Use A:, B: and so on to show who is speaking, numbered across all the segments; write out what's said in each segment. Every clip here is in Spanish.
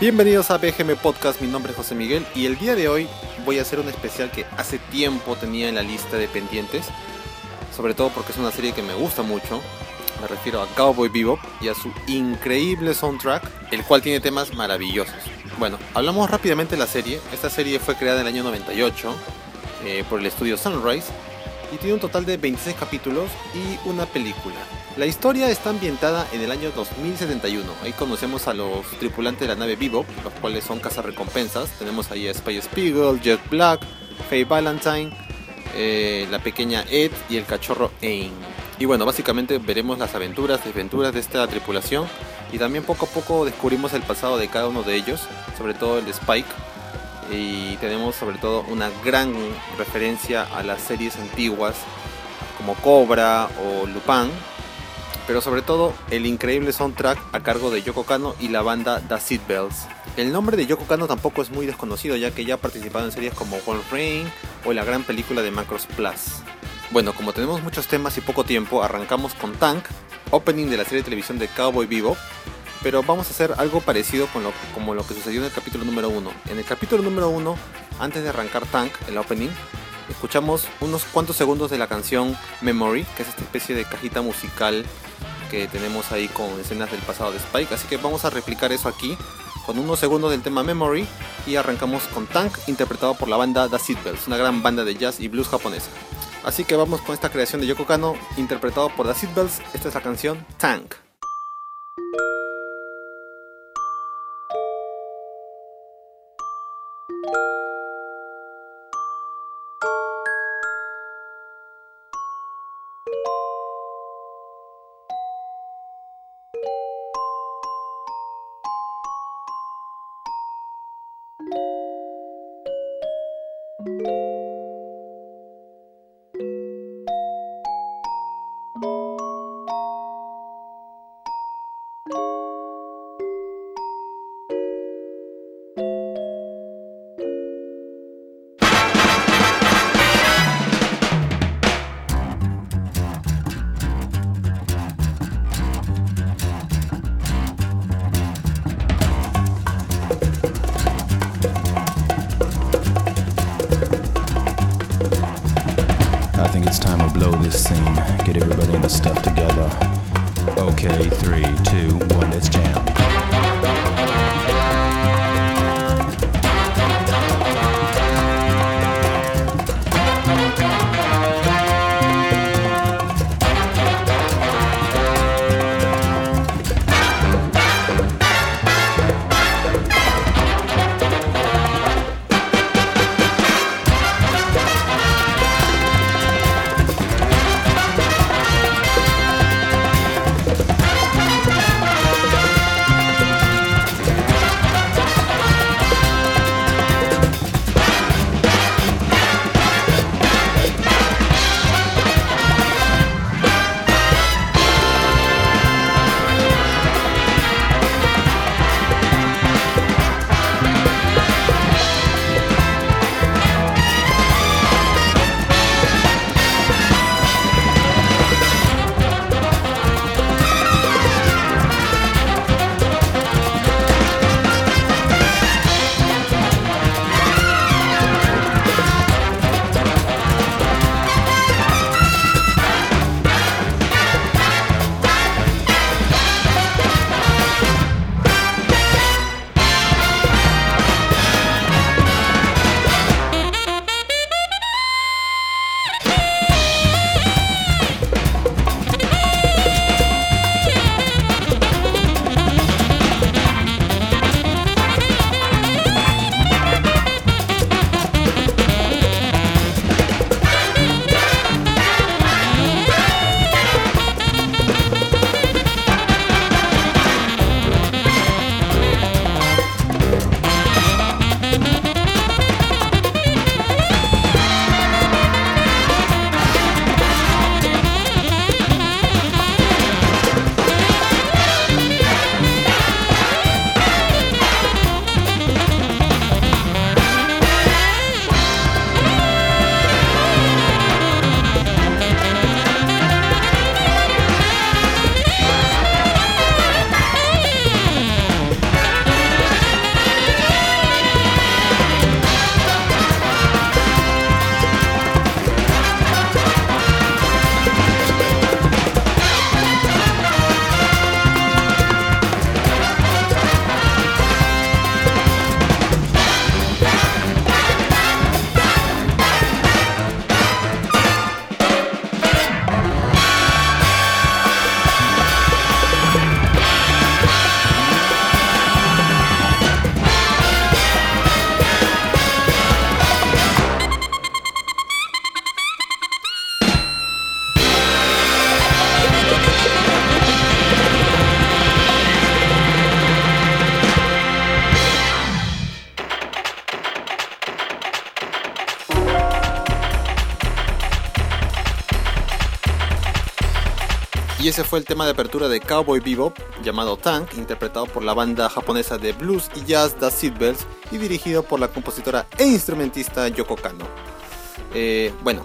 A: Bienvenidos a BGM Podcast, mi nombre es José Miguel y el día de hoy voy a hacer un especial que hace tiempo tenía en la lista de pendientes, sobre todo porque es una serie que me gusta mucho, me refiero a Cowboy Bebop y a su increíble soundtrack, el cual tiene temas maravillosos. Bueno, hablamos rápidamente de la serie, esta serie fue creada en el año 98 eh, por el estudio Sunrise y tiene un total de 26 capítulos y una película. La historia está ambientada en el año 2071. Ahí conocemos a los tripulantes de la nave Bebop, los cuales son cazarrecompensas. Tenemos ahí a Spy Spiegel, Jet Black, Faye Valentine, eh, la pequeña Ed y el cachorro Ain. Y bueno, básicamente veremos las aventuras, desventuras de esta tripulación y también poco a poco descubrimos el pasado de cada uno de ellos, sobre todo el de Spike. Y tenemos sobre todo una gran referencia a las series antiguas como Cobra o Lupin, pero sobre todo el increíble soundtrack a cargo de Yoko Kano y la banda The Seed Bells. El nombre de Yoko Kano tampoco es muy desconocido ya que ya ha participado en series como One Rain o la gran película de Macross Plus. Bueno, como tenemos muchos temas y poco tiempo, arrancamos con Tank, opening de la serie de televisión de Cowboy Vivo, pero vamos a hacer algo parecido con lo, como lo que sucedió en el capítulo número 1. En el capítulo número 1, antes de arrancar Tank, el opening, escuchamos unos cuantos segundos de la canción Memory, que es esta especie de cajita musical que tenemos ahí con escenas del pasado de Spike. Así que vamos a replicar eso aquí con unos segundos del tema Memory y arrancamos con Tank interpretado por la banda The Seatbelts, una gran banda de jazz y blues japonesa. Así que vamos con esta creación de Yoko Kano interpretado por The Seatbelts. Esta es la canción Tank. Fue el tema de apertura de Cowboy Bebop, llamado Tank, interpretado por la banda japonesa de blues y jazz The Seatbelts y dirigido por la compositora e instrumentista Yoko Kano. Eh, bueno,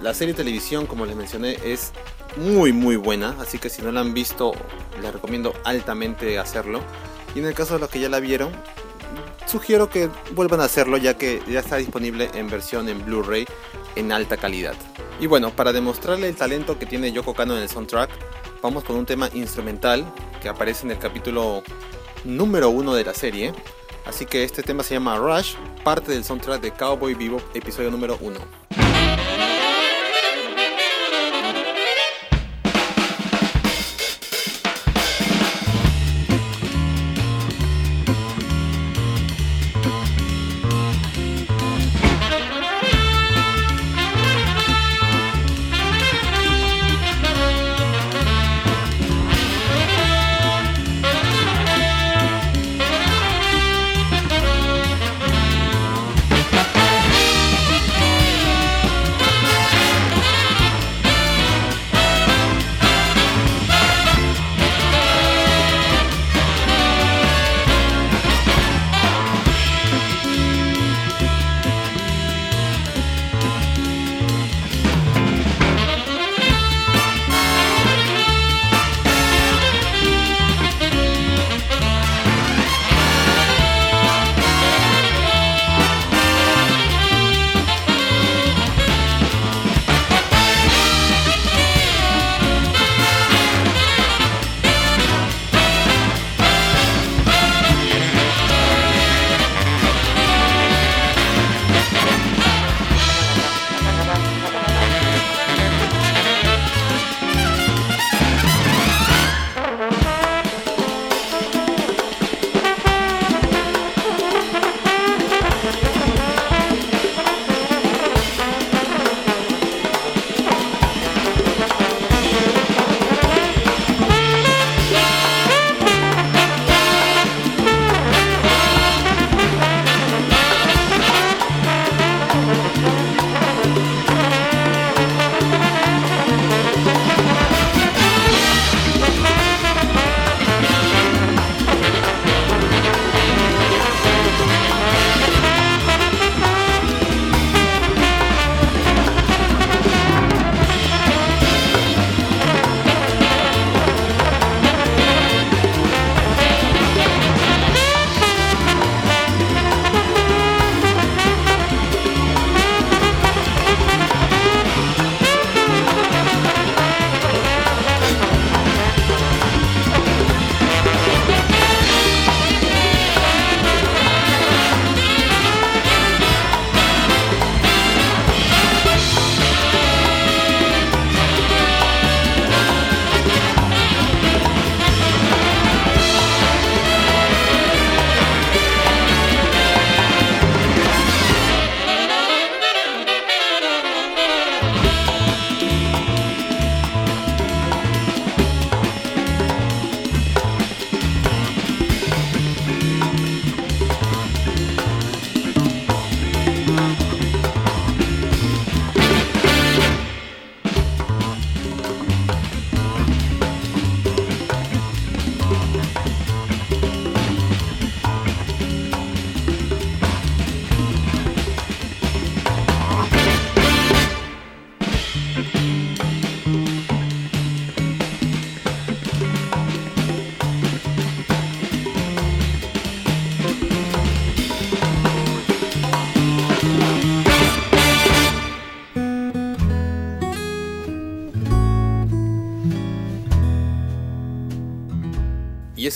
A: la serie de televisión, como les mencioné, es muy muy buena, así que si no la han visto, les recomiendo altamente hacerlo. Y en el caso de los que ya la vieron, sugiero que vuelvan a hacerlo ya que ya está disponible en versión en Blu-ray en alta calidad. Y bueno, para demostrarle el talento que tiene Yoko Kano en el soundtrack, vamos con un tema instrumental que aparece en el capítulo número uno de la serie. Así que este tema se llama Rush, parte del soundtrack de Cowboy Vivo, episodio número uno.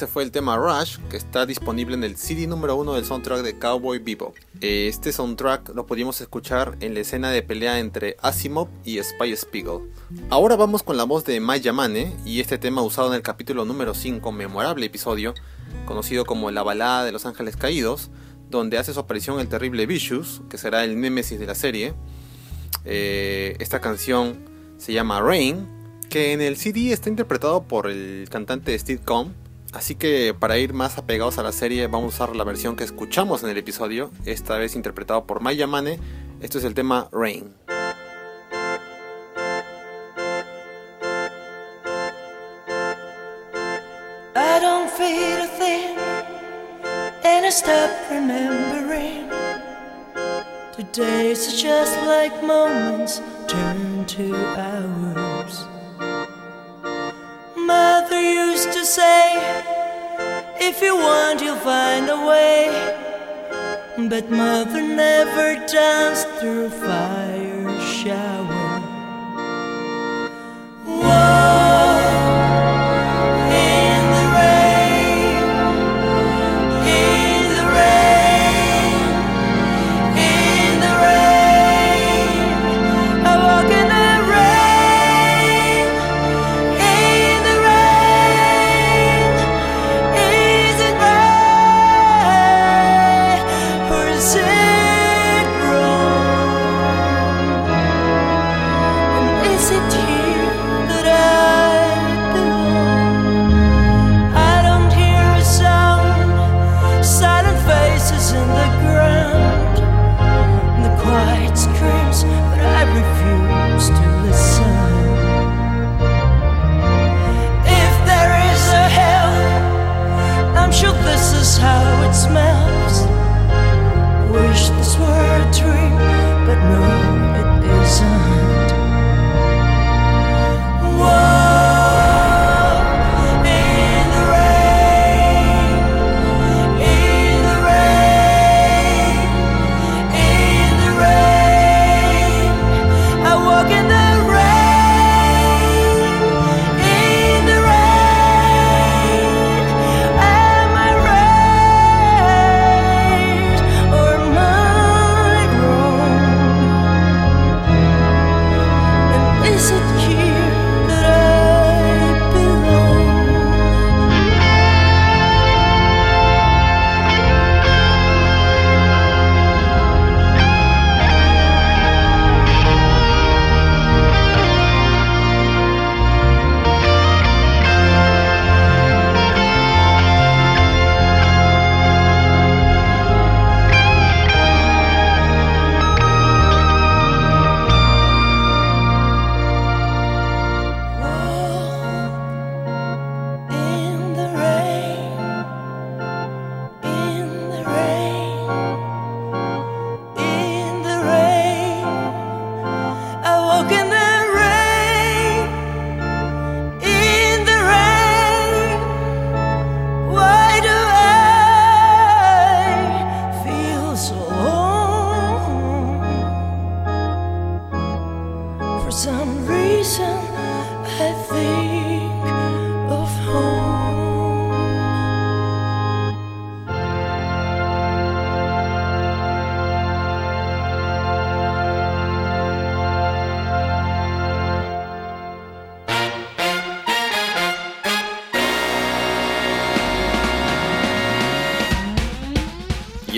A: Ese fue el tema Rush, que está disponible en el CD número uno del soundtrack de Cowboy Bebop. Este soundtrack lo pudimos escuchar en la escena de pelea entre Asimov y Spy Spiegel. Ahora vamos con la voz de Mai Yamane y este tema usado en el capítulo número 5, memorable episodio, conocido como La balada de los ángeles caídos, donde hace su aparición el terrible Vicious, que será el némesis de la serie. Eh, esta canción se llama Rain, que en el CD está interpretado por el cantante Steve Combs Así que para ir más apegados a la serie vamos a usar la versión que escuchamos en el episodio, esta vez interpretado por Maya Mane. Esto es el tema Rain.
B: I don't feel a thing and I stop remembering. The days are just like moments turn to hours. Mother used to say, if you want, you'll find a way. But mother never danced through fire shower.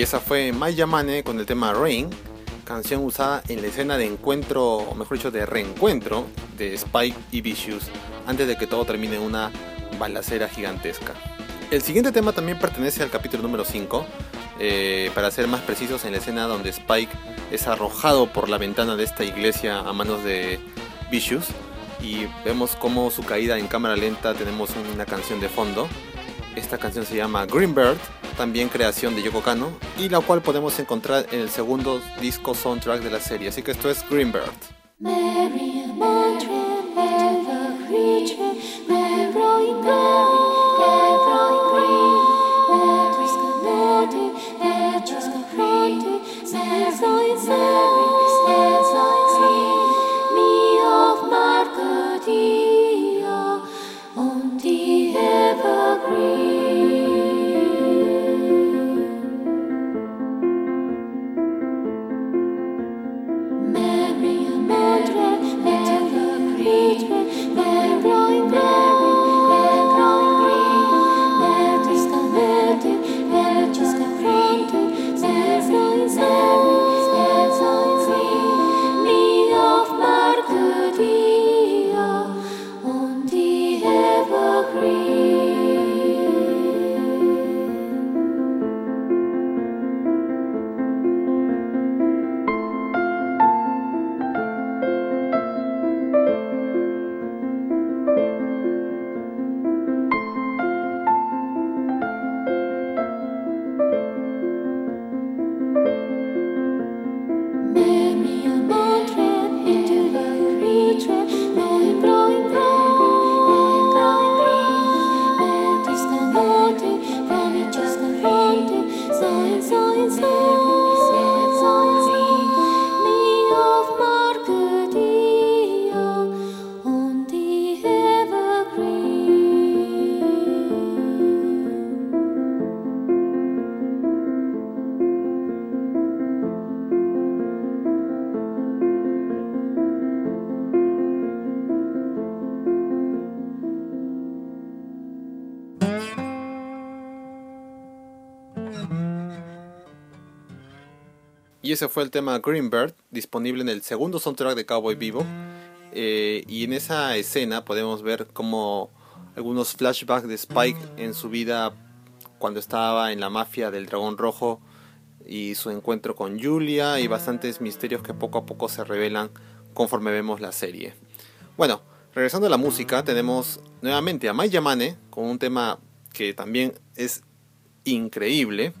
A: Fue Mai Yamane con el tema Rain, canción usada en la escena de encuentro, o mejor dicho, de reencuentro de Spike y Vicious, antes de que todo termine una balacera gigantesca. El siguiente tema también pertenece al capítulo número 5, eh, para ser más precisos en la escena donde Spike es arrojado por la ventana de esta iglesia a manos de Vicious y vemos como su caída en cámara lenta tenemos una canción de fondo. Esta canción se llama Greenbird también creación de Yoko Kano, y la cual podemos encontrar en el segundo disco soundtrack de la serie. Así que esto es Greenbird.
B: Ese fue el tema Greenbird, disponible en el segundo soundtrack de Cowboy Vivo. Eh, y en esa escena podemos ver como algunos flashbacks de Spike en su vida cuando estaba en la mafia del Dragón Rojo y su encuentro con Julia y bastantes misterios que poco a poco se revelan conforme vemos la serie. Bueno, regresando a la música, tenemos nuevamente a Mai Yamane con un tema que también es increíble.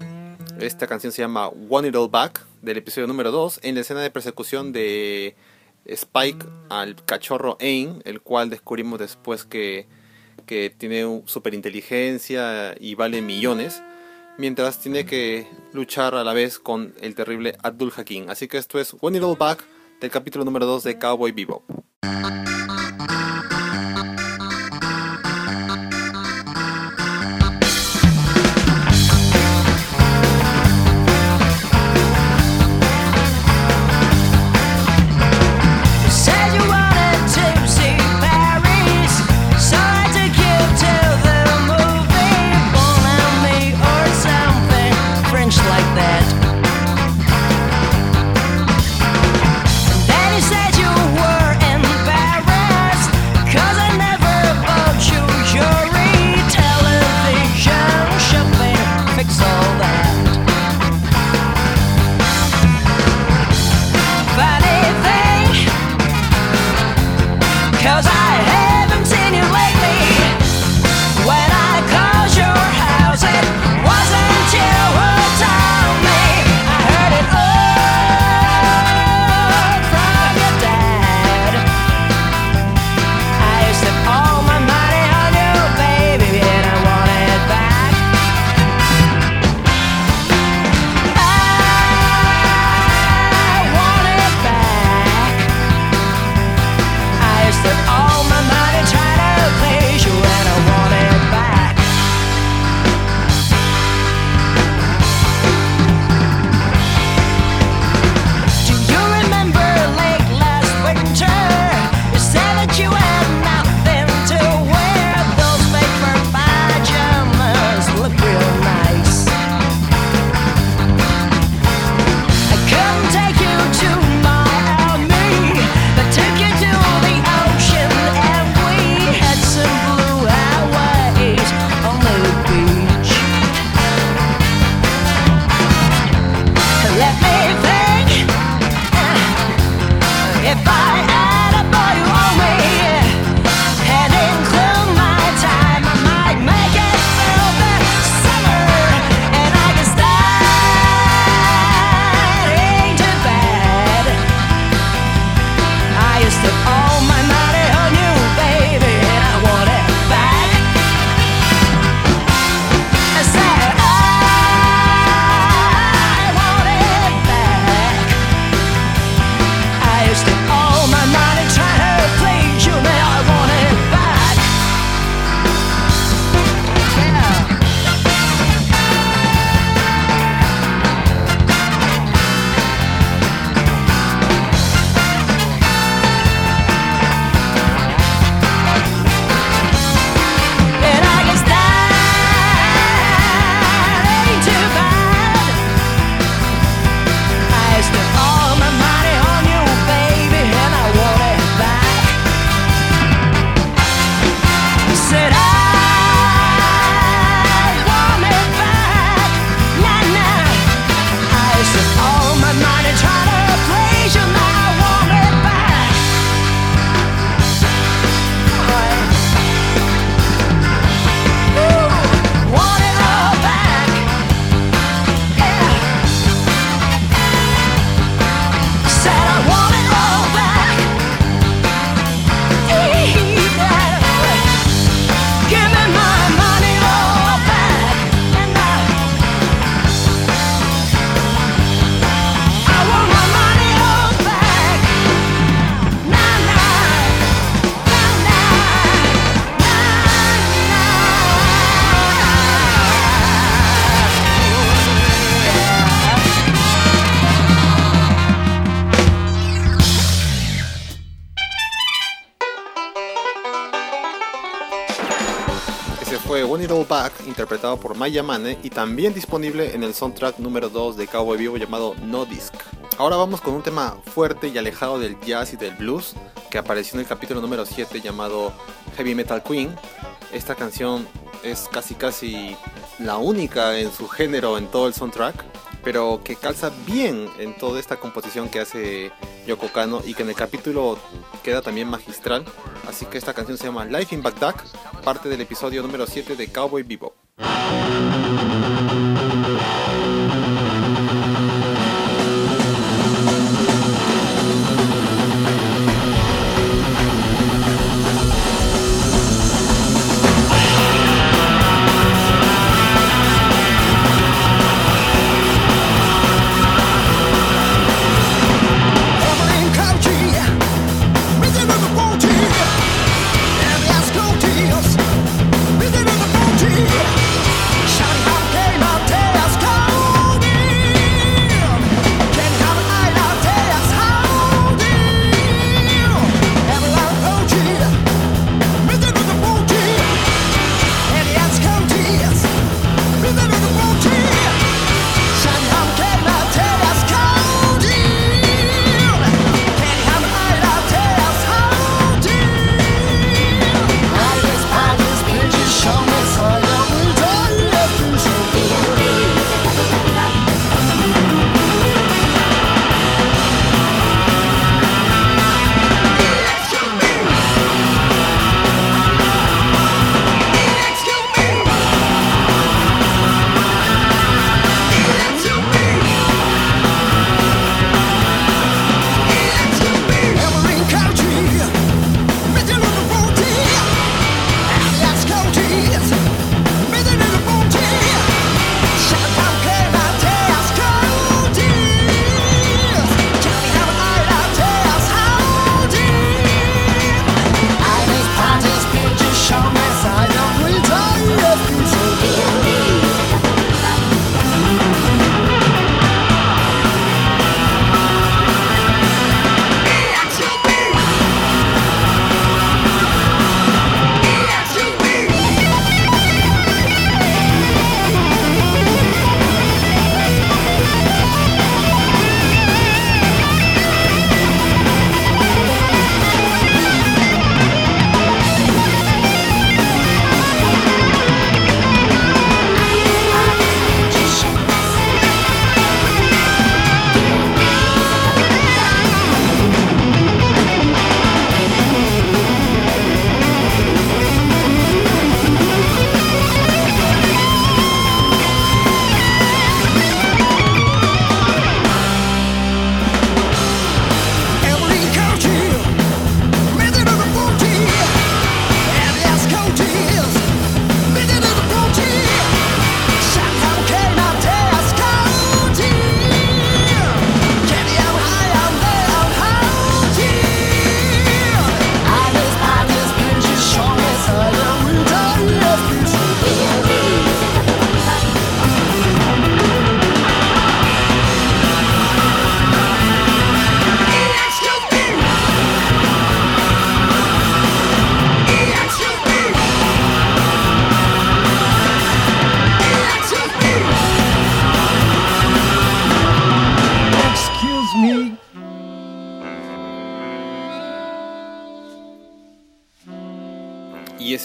B: Esta canción se llama One It All Back del episodio número 2 en la escena de persecución de Spike al cachorro Ain, el cual descubrimos después que, que tiene super inteligencia y vale millones, mientras tiene que luchar a la vez con el terrible Abdul Hakim. Así que esto es One It All Back del capítulo número 2 de Cowboy Bebop. Interpretado por Maya Mane y también disponible en el soundtrack número 2 de Cowboy Vivo llamado No Disc.
A: Ahora vamos con un tema fuerte y alejado del jazz y del blues que apareció en el capítulo número 7 llamado Heavy Metal Queen. Esta canción es casi casi la única en su género en todo el soundtrack, pero que calza bien en toda esta composición que hace Yoko Kano y que en el capítulo queda también magistral. Así que esta canción se llama Life in Baghdad, parte del episodio número 7 de Cowboy Bebop.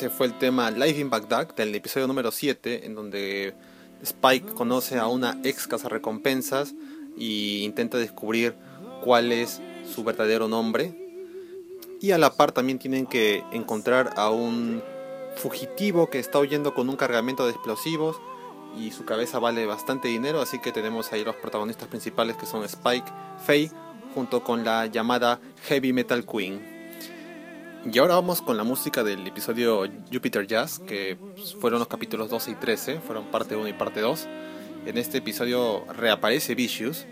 A: Fue el tema Life in Baghdad del episodio número 7, en donde Spike conoce a una ex recompensas y intenta descubrir cuál es su verdadero nombre. Y a la par también tienen que encontrar a un fugitivo que está huyendo con un cargamento de explosivos y su cabeza vale bastante dinero, así que tenemos ahí los protagonistas principales que son Spike, Faye, junto con la llamada Heavy Metal Queen. Y ahora vamos con la música del episodio Jupiter Jazz, que fueron los capítulos 12 y 13, fueron parte 1 y parte 2. En este episodio reaparece Vicious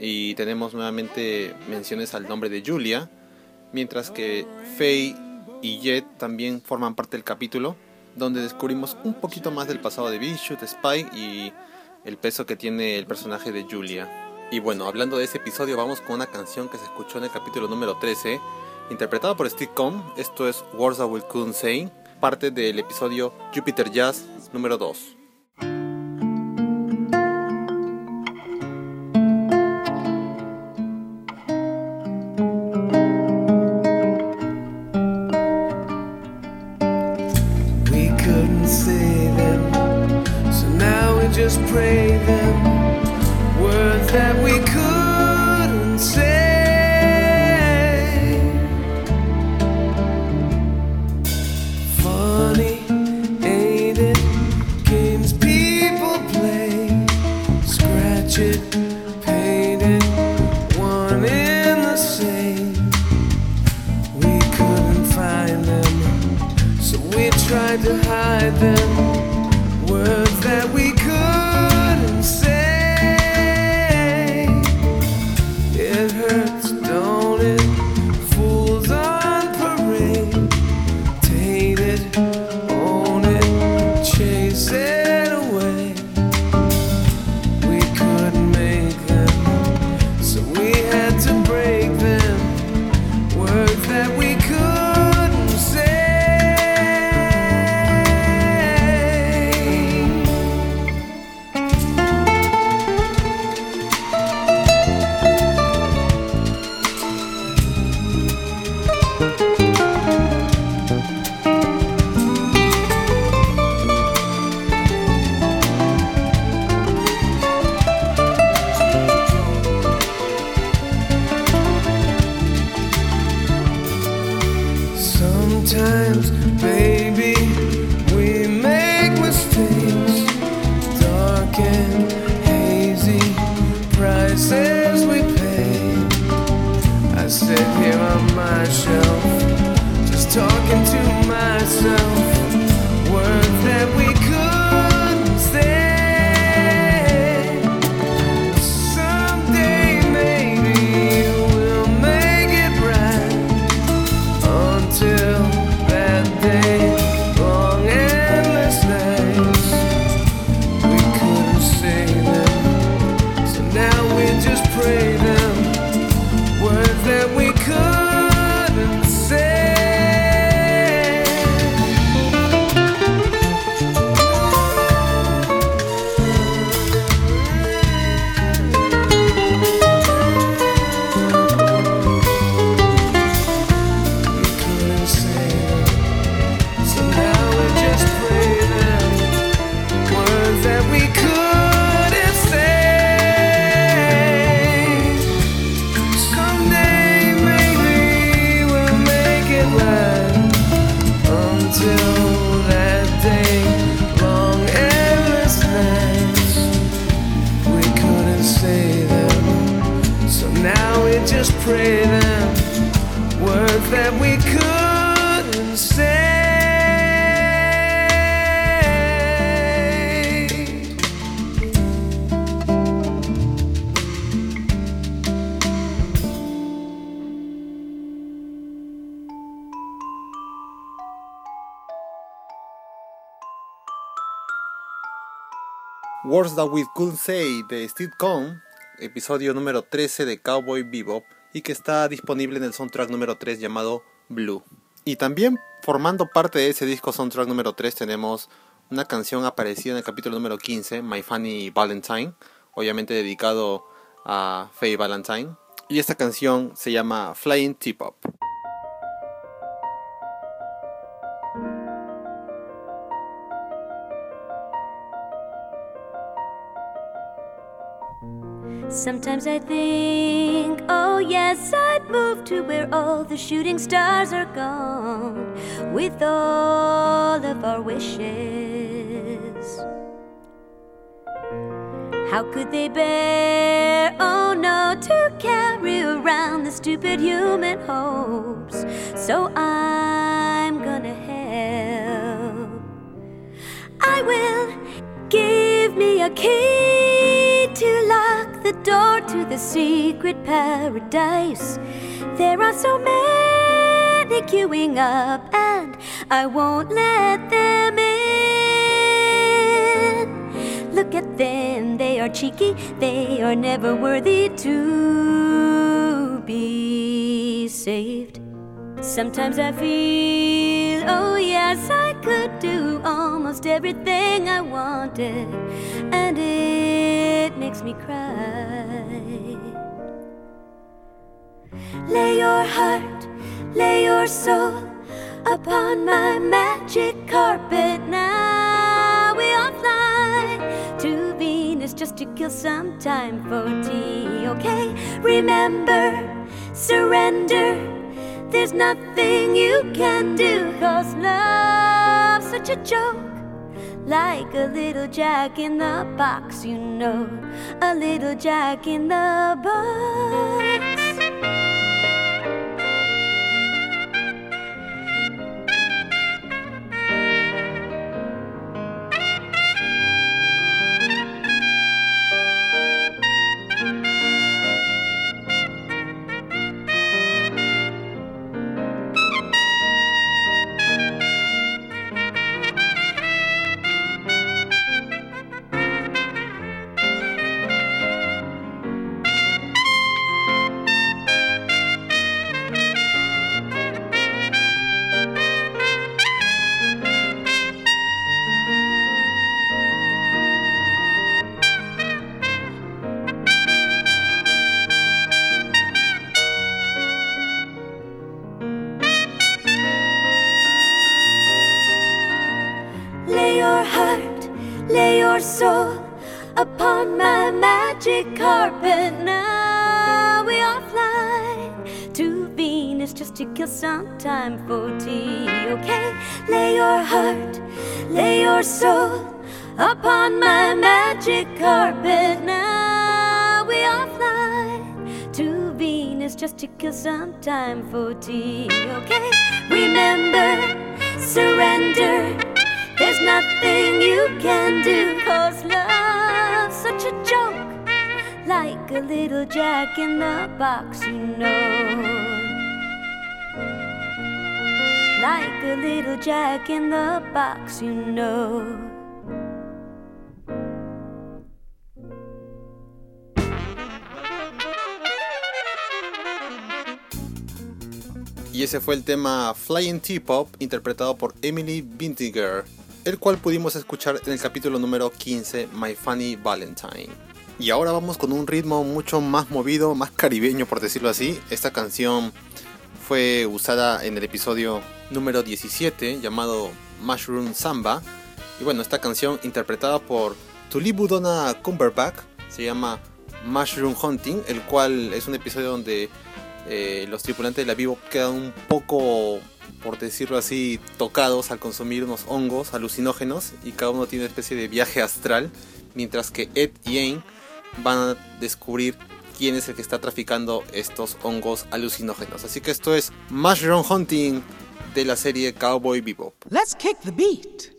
A: y tenemos nuevamente menciones al nombre de Julia, mientras que Faye y Jet también forman parte del capítulo, donde descubrimos un poquito más del pasado de Vicious, de Spike y el peso que tiene el personaje de Julia. Y bueno, hablando de ese episodio, vamos con una canción que se escuchó en el capítulo número 13 interpretado por Steve Cohn. Esto es Words I Will Couldn't Say, parte del episodio Jupiter Jazz número 2.
C: just pray them words that we Words That We
A: Could Say de Steve Cohn, episodio número 13 de Cowboy Bebop y que está disponible en el soundtrack número 3 llamado Blue. Y también formando parte de ese disco soundtrack número 3 tenemos una canción aparecida en el capítulo número 15, My Funny Valentine, obviamente dedicado a Faye Valentine. Y esta canción se llama Flying Tip Up.
D: Sometimes I think, oh yes, I'd move to where all the shooting stars are gone with all of our wishes. How could they bear, oh no, to carry around the stupid human hopes? So I'm gonna help. I will give me a key to lock the door to the secret paradise. There are so many queuing up, and I won't let them in. Look at them, they are cheeky, they are never worthy to be saved. Sometimes I feel, oh yes, I could do almost everything I wanted, and it makes me cry. Lay your heart, lay your soul upon my magic carpet now. We all fly to Venus just to kill some time for tea, okay? Remember, surrender. There's nothing you can do, cause love's such a joke. Like a little jack in the box, you know, a little jack in the box. Some time for tea, okay? Lay your heart, lay your soul upon my magic carpet. Now we are flying to Venus just to kill some time for tea, okay? Remember, surrender. There's nothing you can do, cause love's such a joke. Like a little jack in the box, you know. Like a little jack in the box, you know.
A: Y ese fue el tema Flying T-Pop interpretado por Emily Bintiger, el cual pudimos escuchar en el capítulo número 15, My Funny Valentine. Y ahora vamos con un ritmo mucho más movido, más caribeño por decirlo así. Esta canción fue usada en el episodio número 17 llamado Mushroom Samba. Y bueno, esta canción interpretada por Tulibu Donna Cumberbatch se llama Mushroom Hunting, el cual es un episodio donde eh, los tripulantes de la Vivo quedan un poco, por decirlo así, tocados al consumir unos hongos alucinógenos y cada uno tiene una especie de viaje astral, mientras que Ed y Aang van a descubrir quién es el que está traficando estos hongos alucinógenos. Así que esto es Mushroom Hunting de la serie Cowboy Bebop.
E: Let's kick the beat.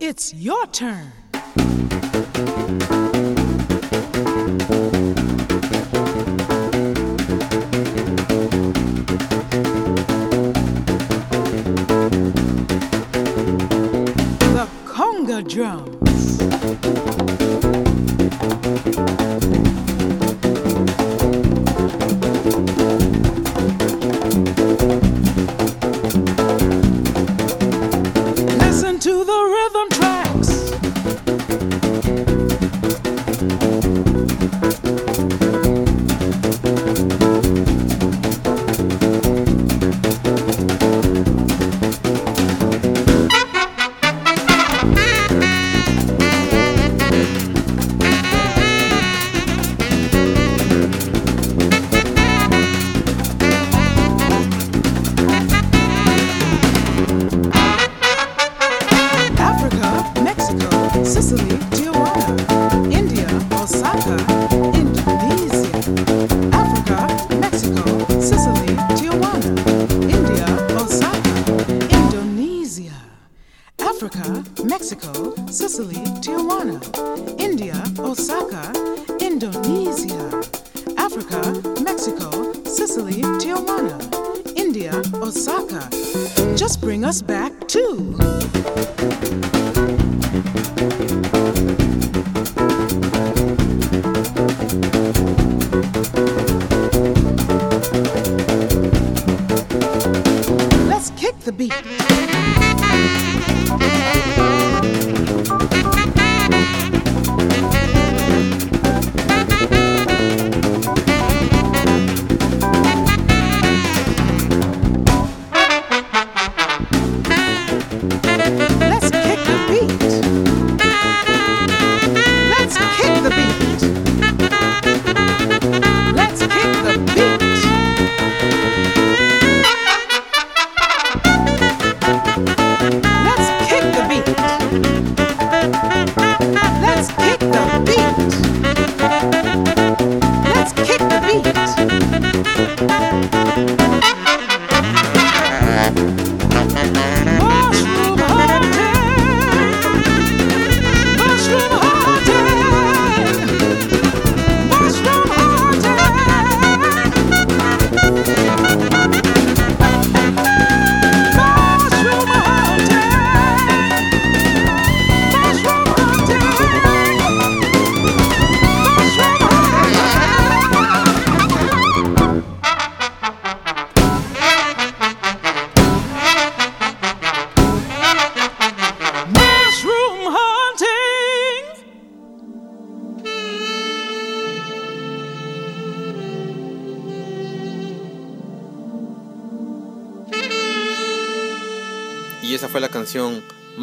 E: It's your turn.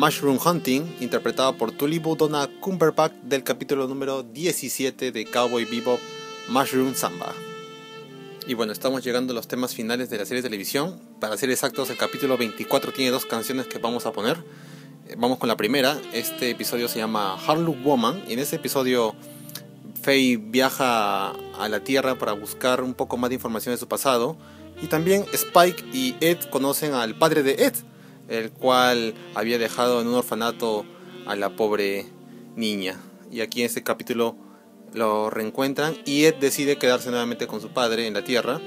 A: Mushroom Hunting, interpretada por Tulibu Donna Cumberbatch del capítulo número 17 de Cowboy Bebop Mushroom Samba. Y bueno, estamos llegando a los temas finales de la serie de televisión. Para ser exactos, el capítulo 24 tiene dos canciones que vamos a poner. Eh, Vamos con la primera. Este episodio se llama Harlow Woman. Y en ese episodio, Faye viaja a la Tierra para buscar un poco más de información de su pasado. Y también Spike y Ed conocen al padre de Ed, el cual había dejado en un orfanato a la pobre niña. Y aquí en este capítulo lo reencuentran y Ed decide quedarse nuevamente con su padre en la Tierra.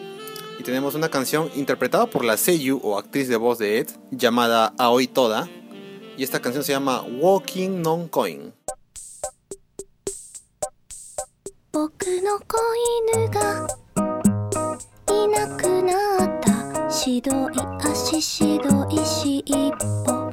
A: Y tenemos una canción interpretada por la Seiyu o actriz de voz de Ed, llamada Aoi Toda. Y esta canción se llama Walking Non Coin.
F: 僕の子犬がいなくなった白い ししどいし一歩。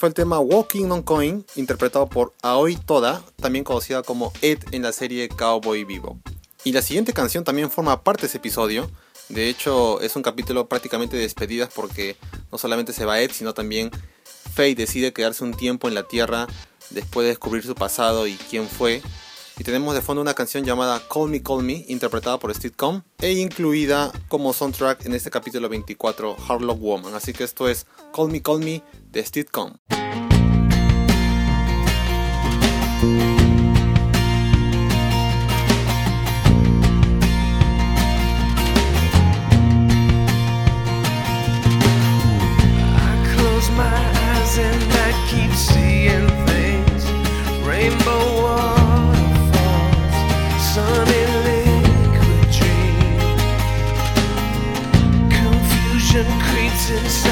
A: Fue el tema Walking on Coin, interpretado por Aoi Toda, también conocida como Ed en la serie Cowboy Vivo. Y la siguiente canción también forma parte de ese episodio. De hecho, es un capítulo prácticamente de despedidas porque no solamente se va Ed, sino también Faye decide quedarse un tiempo en la Tierra después de descubrir su pasado y quién fue. Y tenemos de fondo una canción llamada Call Me Call Me, interpretada por Steve Com, e incluida como soundtrack en este capítulo 24, Harlock Woman. Así que esto es Call Me Call Me de Steve Com. faces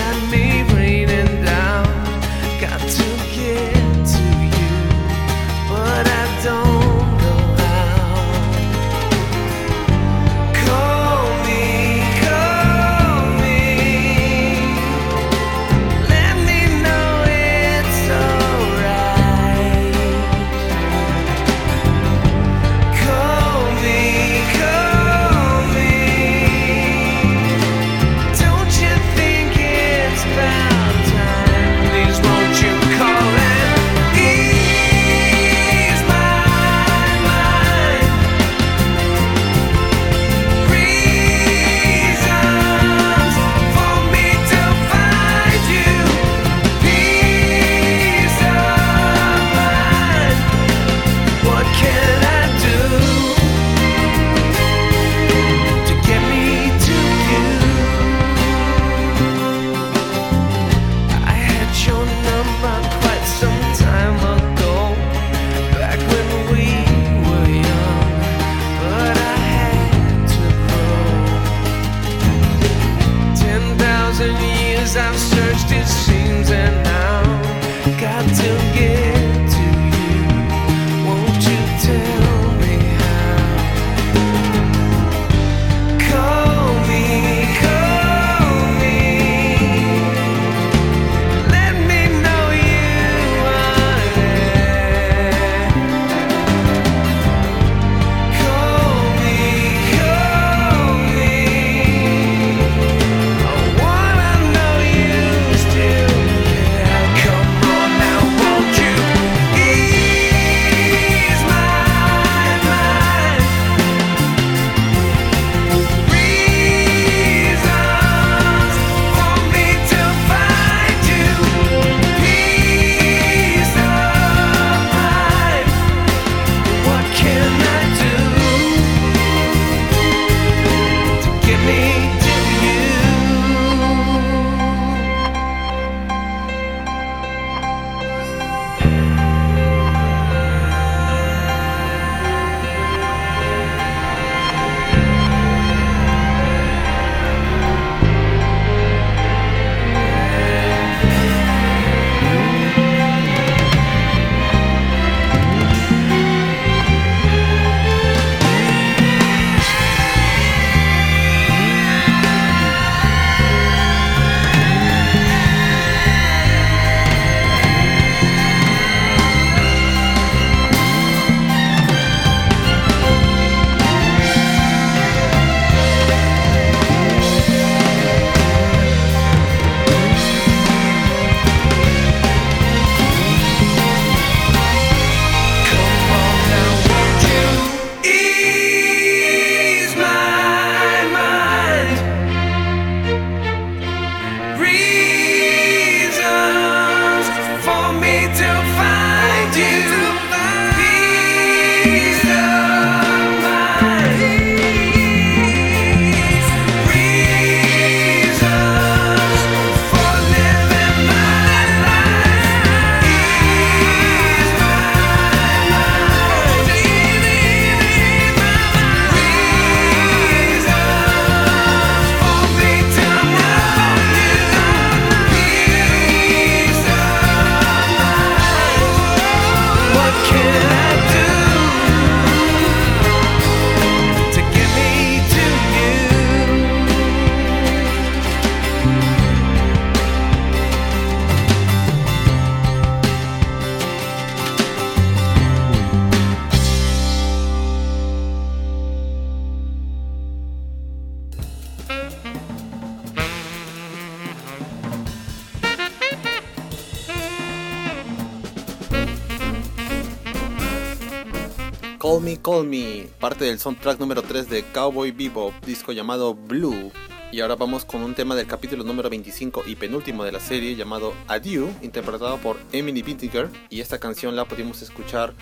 A: Del soundtrack número 3 de Cowboy Bebop, disco llamado Blue. Y ahora vamos con un tema del capítulo número 25 y penúltimo de la serie llamado Adieu, interpretado por Emily Bittiger. Y esta canción la pudimos escuchar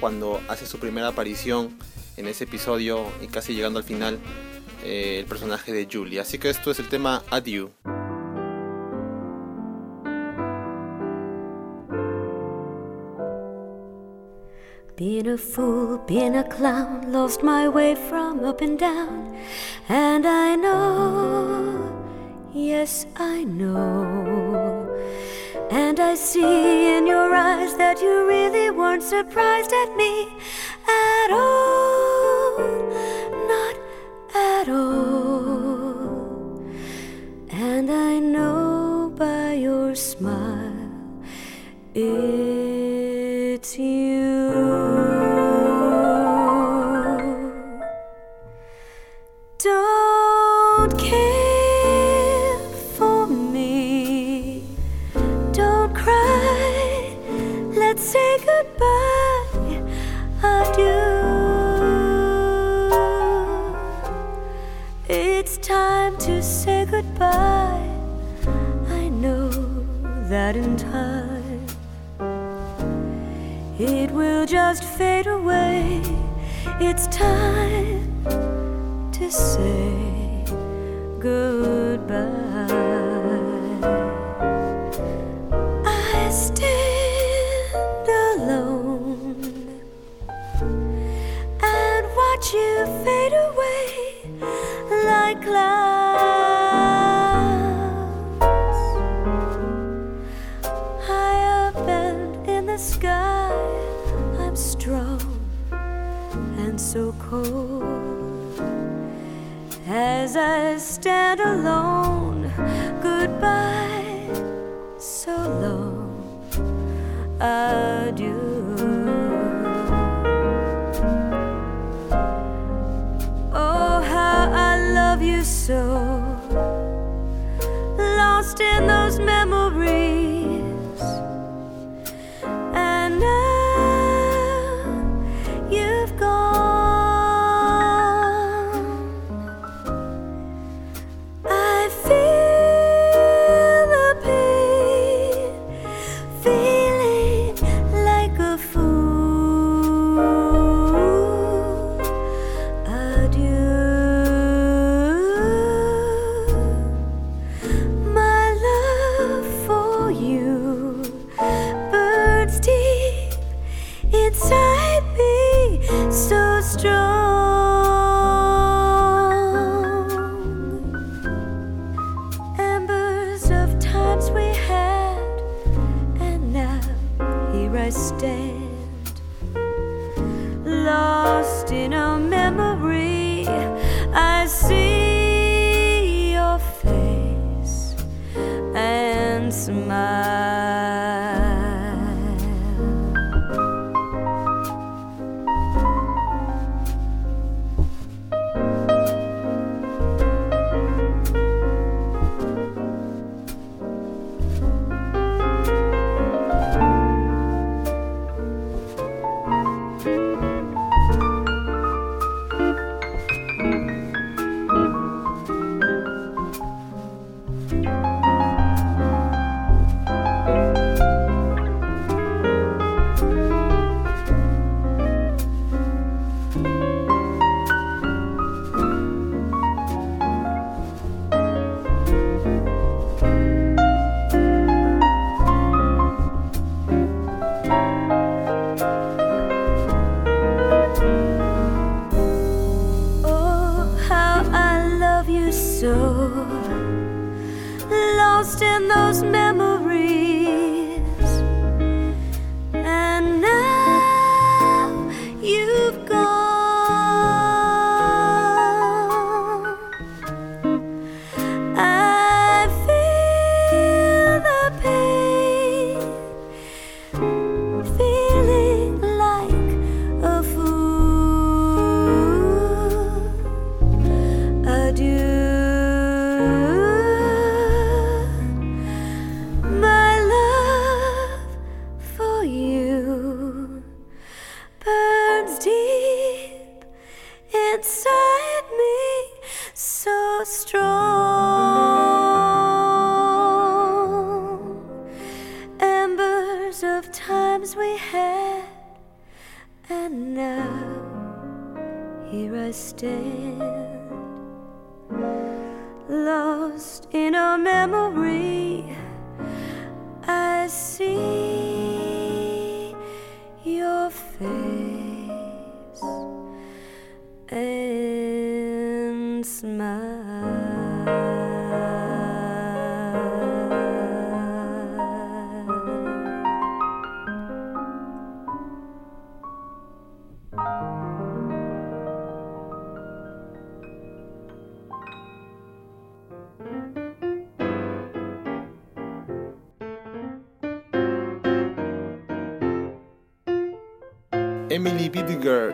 A: cuando hace su primera aparición en ese episodio y casi llegando al final eh, el personaje de Julie. Así que esto es el tema Adieu.
D: Being a fool, been a clown, lost my way from up and down. And I know, yes, I know. And I see in your eyes that you really weren't surprised at me at all. inside me so strong.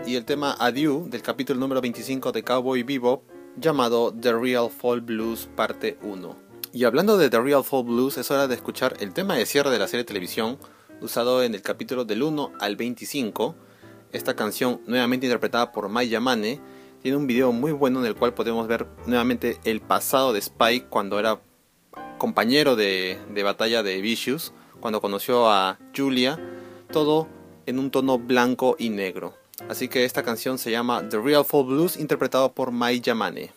A: Y el tema Adieu del capítulo número 25 de Cowboy Bebop llamado The Real Fall Blues parte 1. Y hablando de The Real Fall Blues es hora de escuchar el tema de cierre de la serie de televisión usado en el capítulo del 1 al 25. Esta canción nuevamente interpretada por Mai Yamane tiene un video muy bueno en el cual podemos ver nuevamente el pasado de Spike cuando era compañero de, de batalla de Vicious, cuando conoció a Julia, todo en un tono blanco y negro. Así que esta canción se llama The Real Fall Blues, interpretado por Mai Yamane.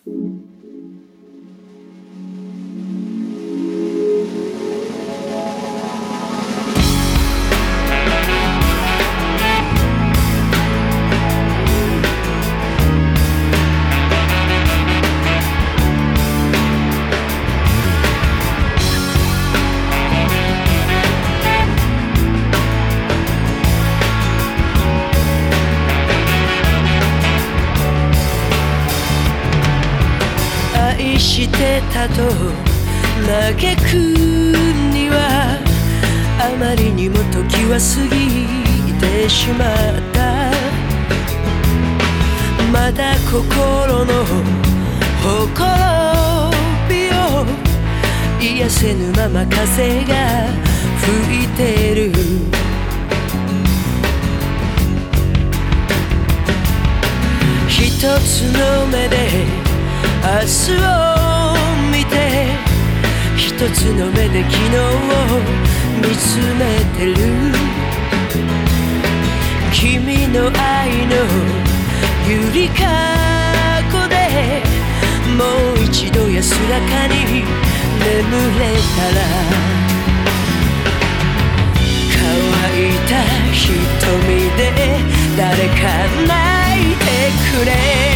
B: たと嘆くにはあまりにも時は過ぎてしまった。まだ心のほころびを癒せぬまま風が吹いてる。一つの目で明日をつの目で昨日を見つめてる君の愛のゆりかごでもう一度安らかに眠れたら乾いた瞳で誰か泣いてくれ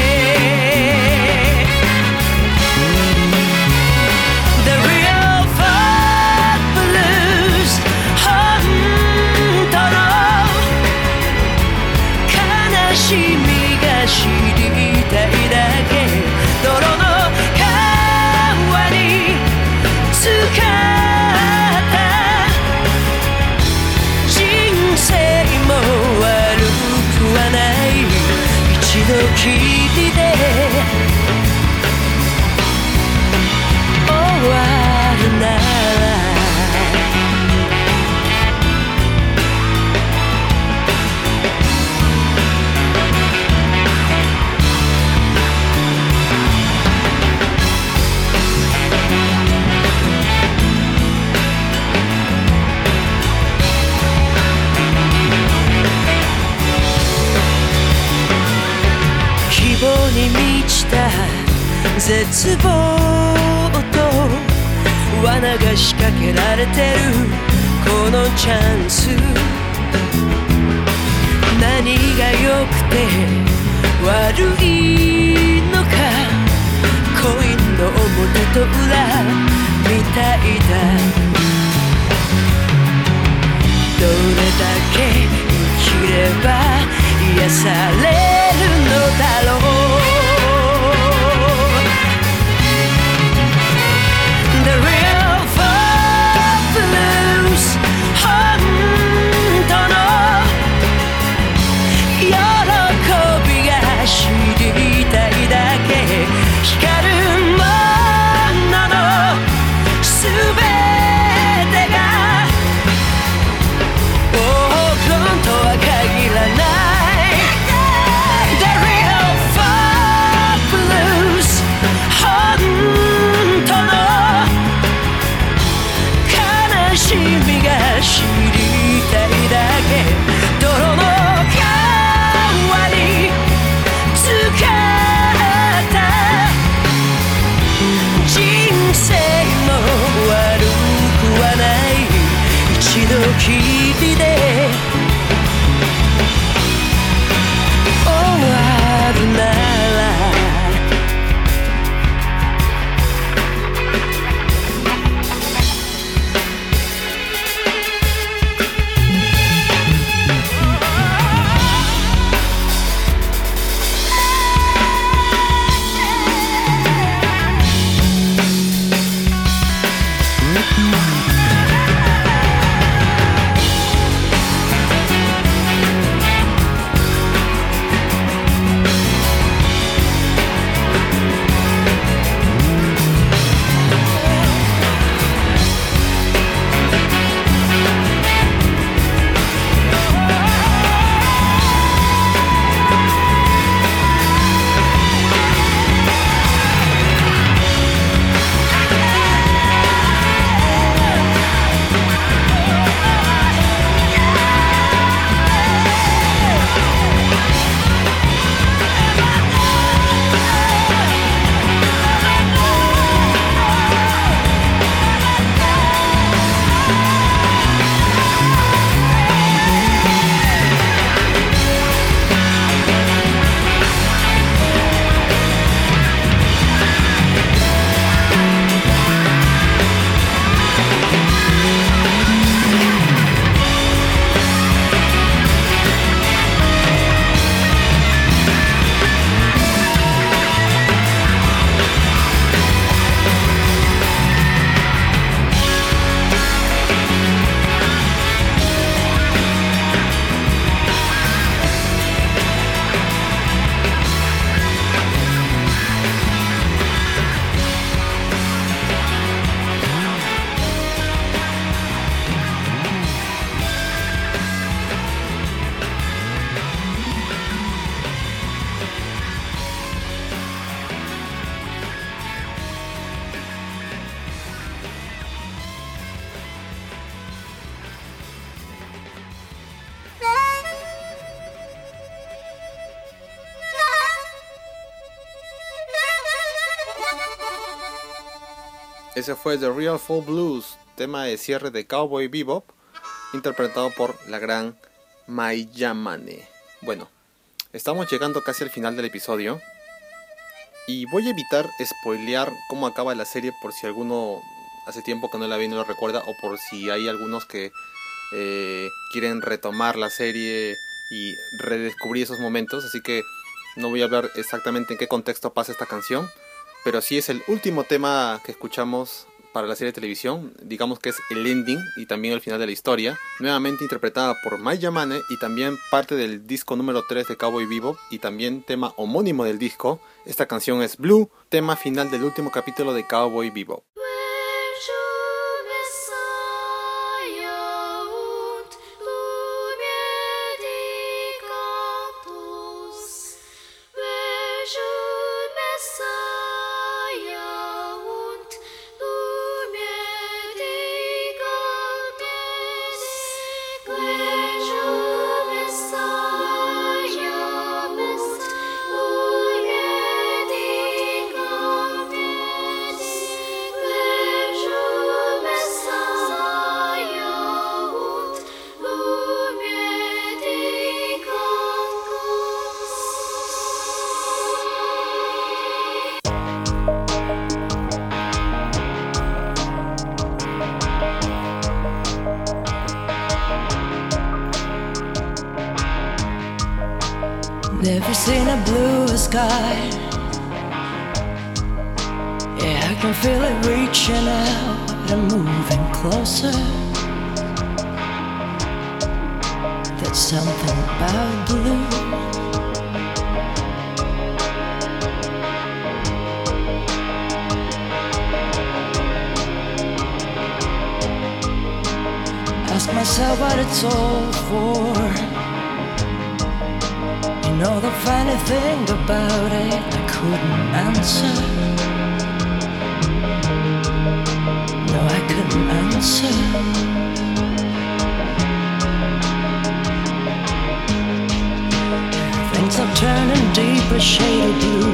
B: 日絶望と罠が仕掛けられてるこのチャンス。何が良くて悪いのかコインの表と裏みたいだどれだけ生きれば癒されるのだろう。
A: Ese fue The Real Full Blues, tema de cierre de Cowboy Bebop, interpretado por la gran Mai Yamane. Bueno, estamos llegando casi al final del episodio. Y voy a evitar spoilear cómo acaba la serie por si alguno hace tiempo que no la vi y no lo recuerda o por si hay algunos que eh, quieren retomar la serie y redescubrir esos momentos. Así que no voy a hablar exactamente en qué contexto pasa esta canción, pero sí es el último tema que escuchamos para la serie de televisión, digamos que es el ending y también el final de la historia, nuevamente interpretada por Mai Yamane y también parte del disco número 3 de Cowboy Vivo y también tema homónimo del disco. Esta canción es Blue, tema final del último capítulo de Cowboy Vivo.
B: Never seen a bluer sky. Yeah, I can feel it reaching out and moving closer. There's something about blue. Ask myself what it's all for. Know the funny thing about it, I couldn't answer. No, I couldn't answer. Things are turning deeper shade of blue.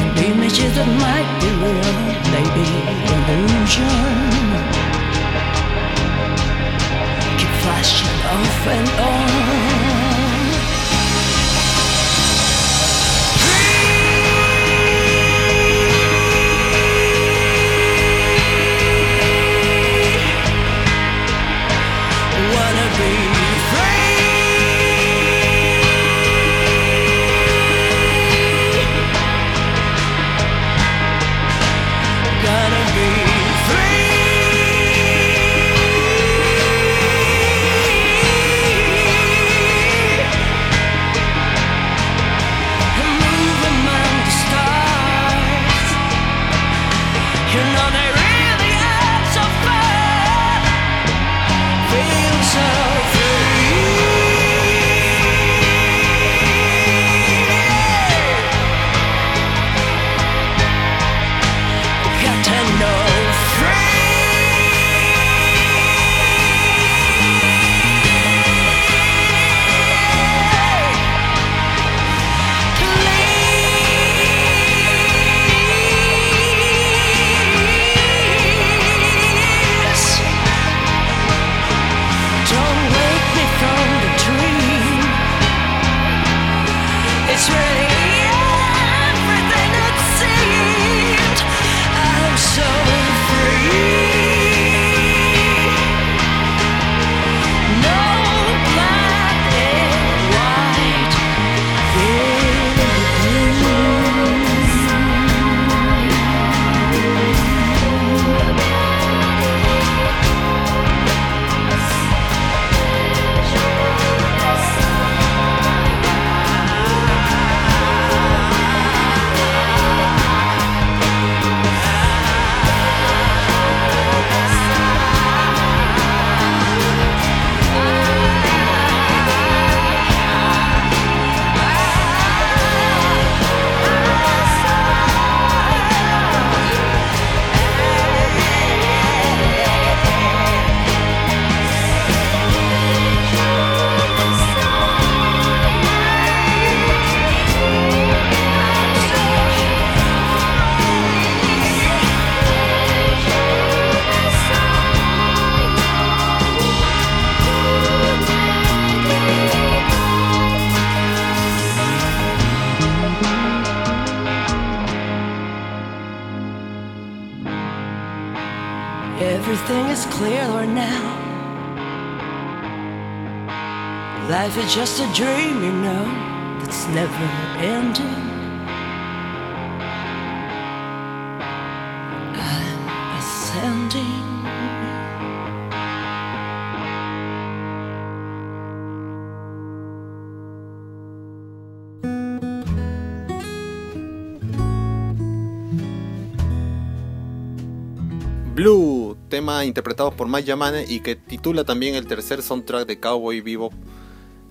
B: And images that might be real, maybe illusion. Keep flashing off and on.
A: Interpretado por Mike Yamane y que titula también el tercer soundtrack de Cowboy Vivo,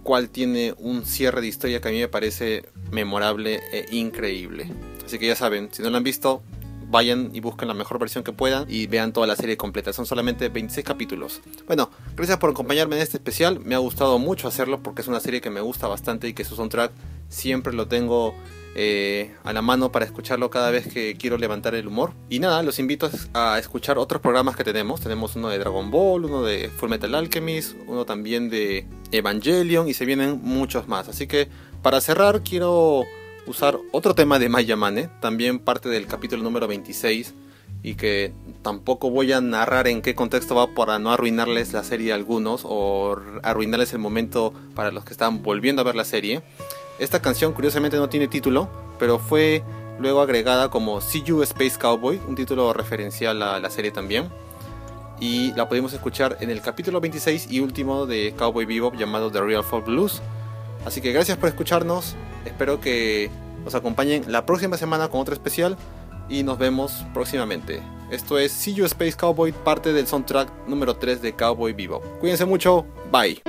A: cual tiene un cierre de historia que a mí me parece memorable e increíble. Así que ya saben, si no lo han visto, vayan y busquen la mejor versión que puedan y vean toda la serie completa. Son solamente 26 capítulos. Bueno, gracias por acompañarme en este especial. Me ha gustado mucho hacerlo porque es una serie que me gusta bastante y que su soundtrack siempre lo tengo eh, a la mano para escucharlo cada vez que quiero levantar el humor. Y nada, los invito a escuchar otros programas que tenemos. Tenemos uno de Dragon Ball, uno de Full Metal Alchemist, uno también de Evangelion y se vienen muchos más. Así que para cerrar quiero usar otro tema de Maya Mane, también parte del capítulo número 26 y que tampoco voy a narrar en qué contexto va para no arruinarles la serie a algunos o arruinarles el momento para los que están volviendo a ver la serie. Esta canción curiosamente no tiene título, pero fue luego agregada como See You Space Cowboy, un título referencial a la serie también. Y la podemos escuchar en el capítulo 26 y último de Cowboy Bebop llamado The Real Folk Blues. Así que gracias por escucharnos, espero que nos acompañen la próxima semana con otro especial y nos vemos próximamente. Esto es See You Space Cowboy, parte del soundtrack número 3 de Cowboy Bebop. Cuídense mucho, bye.